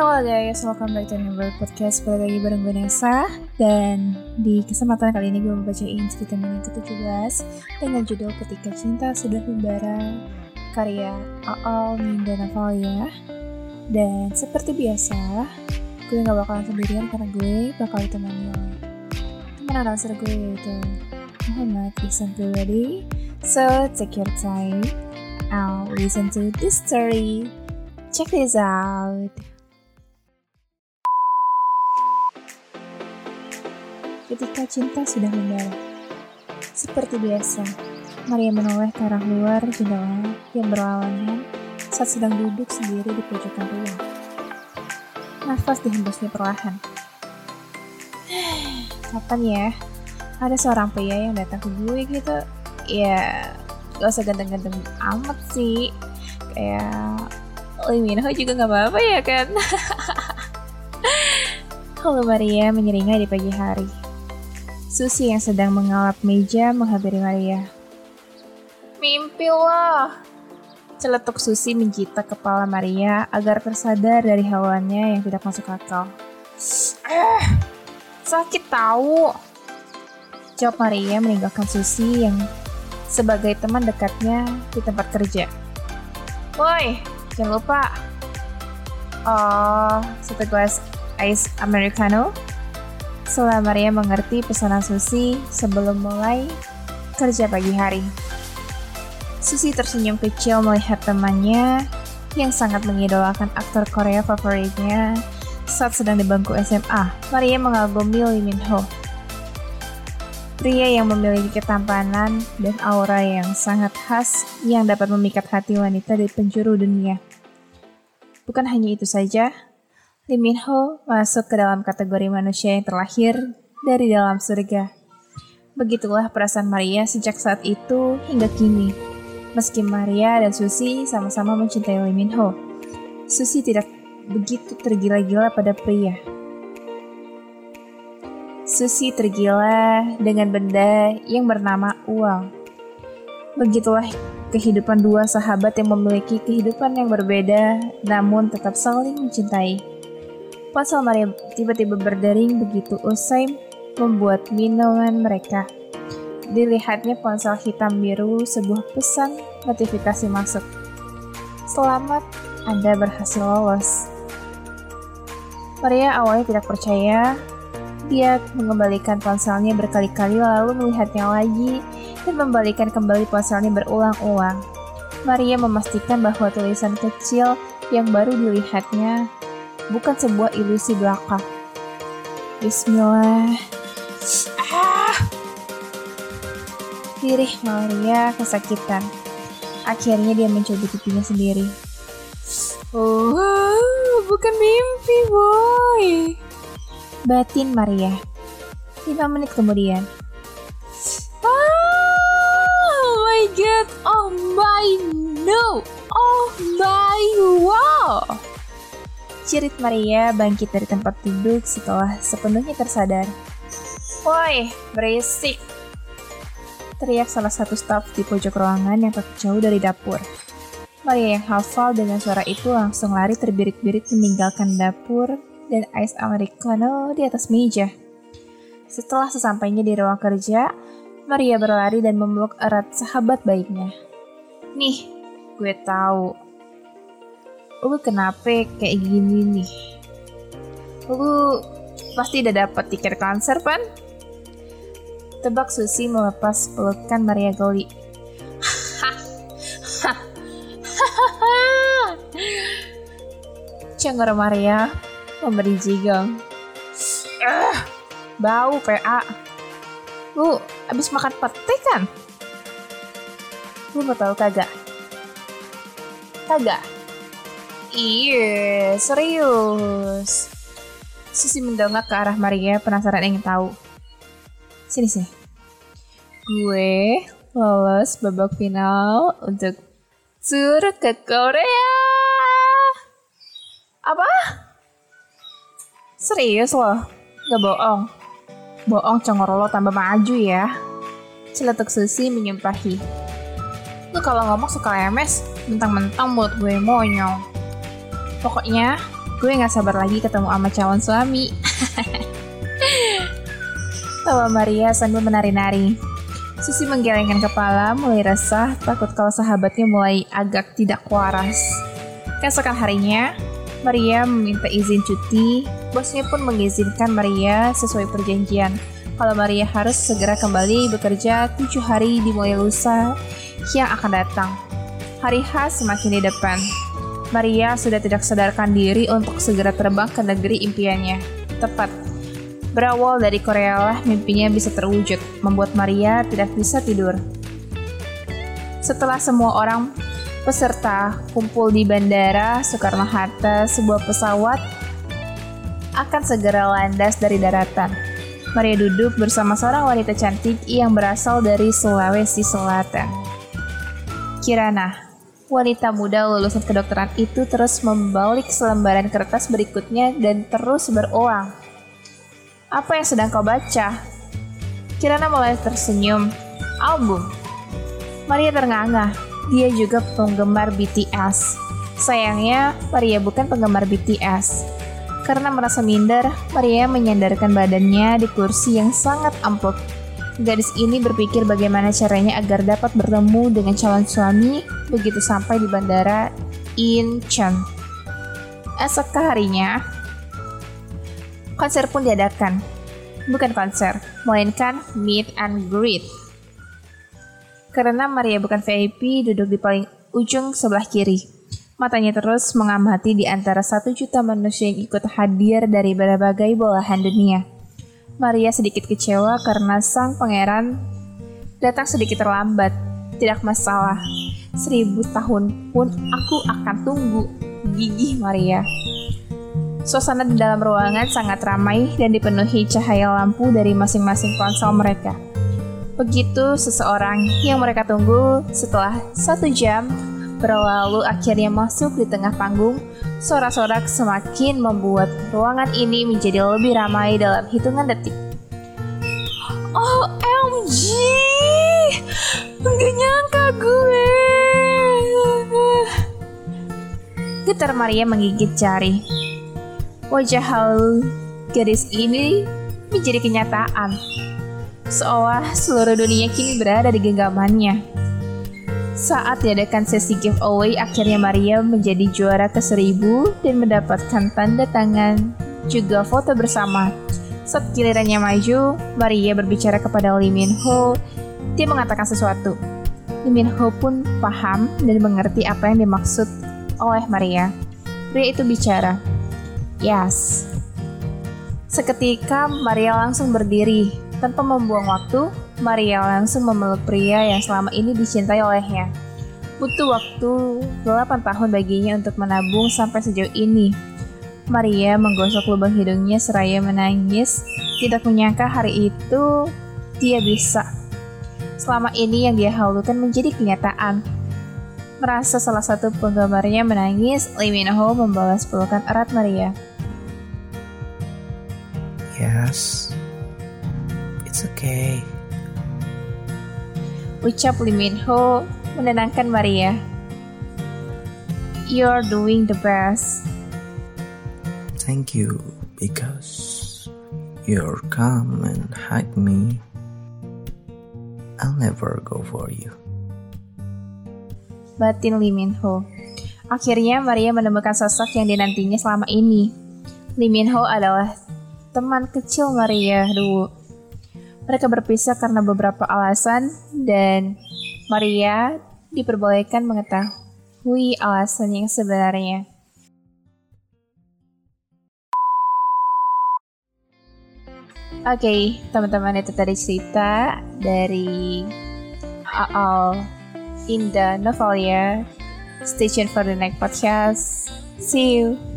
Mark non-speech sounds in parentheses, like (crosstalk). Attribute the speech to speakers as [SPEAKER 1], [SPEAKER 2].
[SPEAKER 1] Halo guys, welcome back to Number Podcast. Balik lagi bareng Nesa Dan di kesempatan kali ini gue mau bacain cerita yang ke-17 Dengan judul Ketika Cinta Sudah Membara Karya Aal Minda Navalia Dan seperti biasa Gue gak bakalan sendirian karena gue bakal ditemani oleh teman announcer gue yaitu Muhammad Ihsan Pribadi. So take your time. I'll listen to this story. Check this out ketika cinta sudah membara. Seperti biasa, Maria menoleh ke arah luar jendela yang berlawanan saat sedang duduk sendiri di pojokan ruang. Nafas dihembusnya perlahan. Kapan ya? Ada seorang pria yang datang ke gue gitu. Ya, gak usah ganteng-ganteng amat sih. Kayak Lee Min Ho juga gak apa-apa ya kan? (laughs) Halo Maria menyeringai di pagi hari. Susi yang sedang mengalap meja menghampiri Maria. Mimpi lah. Celetuk Susi menjita kepala Maria agar tersadar dari hawannya yang tidak masuk akal. Eh, sakit tahu. Jawab Maria meninggalkan Susi yang sebagai teman dekatnya di tempat kerja. Woi, jangan lupa. Oh, satu gelas ice americano setelah Maria mengerti pesanan Susi sebelum mulai kerja pagi hari. Susi tersenyum kecil melihat temannya yang sangat mengidolakan aktor Korea favoritnya saat sedang di bangku SMA. Maria mengagumi Lee Min Ho. Pria yang memiliki ketampanan dan aura yang sangat khas yang dapat memikat hati wanita di penjuru dunia. Bukan hanya itu saja, Lee Min Ho masuk ke dalam kategori manusia yang terlahir dari dalam surga. Begitulah perasaan Maria sejak saat itu hingga kini. Meski Maria dan Susi sama-sama mencintai Lee Min Ho, Susi tidak begitu tergila-gila pada pria. Susi tergila dengan benda yang bernama uang. Begitulah kehidupan dua sahabat yang memiliki kehidupan yang berbeda namun tetap saling mencintai. Ponsel Maria tiba-tiba berdering begitu usai membuat minuman mereka. Dilihatnya ponsel hitam biru sebuah pesan notifikasi masuk. Selamat, Anda berhasil lolos. Maria awalnya tidak percaya. Dia mengembalikan ponselnya berkali-kali lalu melihatnya lagi dan membalikan kembali ponselnya berulang-ulang. Maria memastikan bahwa tulisan kecil yang baru dilihatnya bukan sebuah ilusi belaka. Bismillah. Ah. Dirih Maria kesakitan. Akhirnya dia mencoba pipinya sendiri. Oh, bukan mimpi, boy. Batin Maria. Lima menit kemudian. Oh my god, oh my no, oh my wow. Cirit Maria bangkit dari tempat duduk setelah sepenuhnya tersadar. Woi, berisik! Teriak salah satu staf di pojok ruangan yang tak jauh dari dapur. Maria yang hafal dengan suara itu langsung lari terbirit-birit meninggalkan dapur dan ice americano di atas meja. Setelah sesampainya di ruang kerja, Maria berlari dan memeluk erat sahabat baiknya. Nih, gue tahu lu kenapa kayak gini nih? Lu pasti udah dapat tiket konser, Pan? Tebak Susi melepas pelukan Maria Goli. (laughs) Cengor Maria memberi jigong. Uh, bau PA. Lu abis makan pete kan? Lu mau tahu kagak? Kagak? Iya, serius. Susi mendongak ke arah Maria penasaran ingin tahu. Sini sini. Gue lolos babak final untuk tur ke Korea. Apa? Serius loh? Gak bohong. Bohong congor lo tambah maju ya. Celetuk Susi menyumpahi. Lu kalau ngomong suka lemes, mentang-mentang buat gue monyong. Pokoknya, gue gak sabar lagi ketemu sama calon suami. (laughs) Tawa Maria sambil menari-nari. Susi menggelengkan kepala, mulai resah, takut kalau sahabatnya mulai agak tidak waras. Keesokan harinya, Maria meminta izin cuti. Bosnya pun mengizinkan Maria sesuai perjanjian. Kalau Maria harus segera kembali bekerja tujuh hari dimulai lusa yang akan datang. Hari H semakin di depan. Maria sudah tidak sadarkan diri untuk segera terbang ke negeri impiannya. Tepat Berawal dari Korea lah mimpinya bisa terwujud, membuat Maria tidak bisa tidur. Setelah semua orang peserta kumpul di Bandara Soekarno-Hatta, sebuah pesawat akan segera landas dari daratan. Maria duduk bersama seorang wanita cantik yang berasal dari Sulawesi Selatan. Kirana, wanita muda lulusan kedokteran itu terus membalik selembaran kertas berikutnya dan terus berulang. Apa yang sedang kau baca? Kirana mulai tersenyum. Album. Maria ternganga. Dia juga penggemar BTS. Sayangnya, Maria bukan penggemar BTS. Karena merasa minder, Maria menyandarkan badannya di kursi yang sangat amplop. Gadis ini berpikir bagaimana caranya agar dapat bertemu dengan calon suami begitu sampai di bandara Incheon. Esok harinya, konser pun diadakan. Bukan konser, melainkan meet and greet. Karena Maria bukan VIP, duduk di paling ujung sebelah kiri. Matanya terus mengamati di antara satu juta manusia yang ikut hadir dari berbagai belahan dunia. Maria sedikit kecewa karena sang pangeran datang sedikit terlambat. Tidak masalah, seribu tahun pun aku akan tunggu. Gigih Maria. Suasana di dalam ruangan sangat ramai dan dipenuhi cahaya lampu dari masing-masing ponsel mereka. Begitu seseorang yang mereka tunggu setelah satu jam berlalu akhirnya masuk di tengah panggung, sorak-sorak semakin membuat ruangan ini menjadi lebih ramai dalam hitungan detik. OMG! Gak nyangka gue! Getar Maria menggigit jari. Wajah halu gadis ini menjadi kenyataan. Seolah seluruh dunia kini berada di genggamannya. Saat diadakan sesi giveaway, akhirnya Maria menjadi juara ke seribu dan mendapatkan tanda tangan juga foto bersama. Saat gilirannya maju, Maria berbicara kepada Lee Min Ho. Dia mengatakan sesuatu. Lee Min Ho pun paham dan mengerti apa yang dimaksud oleh Maria. Pria itu bicara, Yes. Seketika Maria langsung berdiri. Tanpa membuang waktu, Maria langsung memeluk pria yang selama ini dicintai olehnya. Butuh waktu 8 tahun baginya untuk menabung sampai sejauh ini. Maria menggosok lubang hidungnya seraya menangis, tidak menyangka hari itu dia bisa. Selama ini yang dia halukan menjadi kenyataan. Merasa salah satu penggemarnya menangis, Lee Min Ho membalas pelukan erat Maria.
[SPEAKER 2] Yes, okay.
[SPEAKER 1] Ucap Lee Min Ho menenangkan Maria. You're doing the best.
[SPEAKER 2] Thank you because you're come and hug me. I'll never go for you.
[SPEAKER 1] Batin Lee Min Ho. Akhirnya Maria menemukan sosok yang dinantinya selama ini. Lee Min Ho adalah teman kecil Maria dulu. Mereka berpisah karena beberapa alasan dan Maria diperbolehkan mengetahui alasan yang sebenarnya. Oke, okay, teman-teman itu tadi cerita dari Aal Indah Novalia. Stay tuned for the next podcast. See you.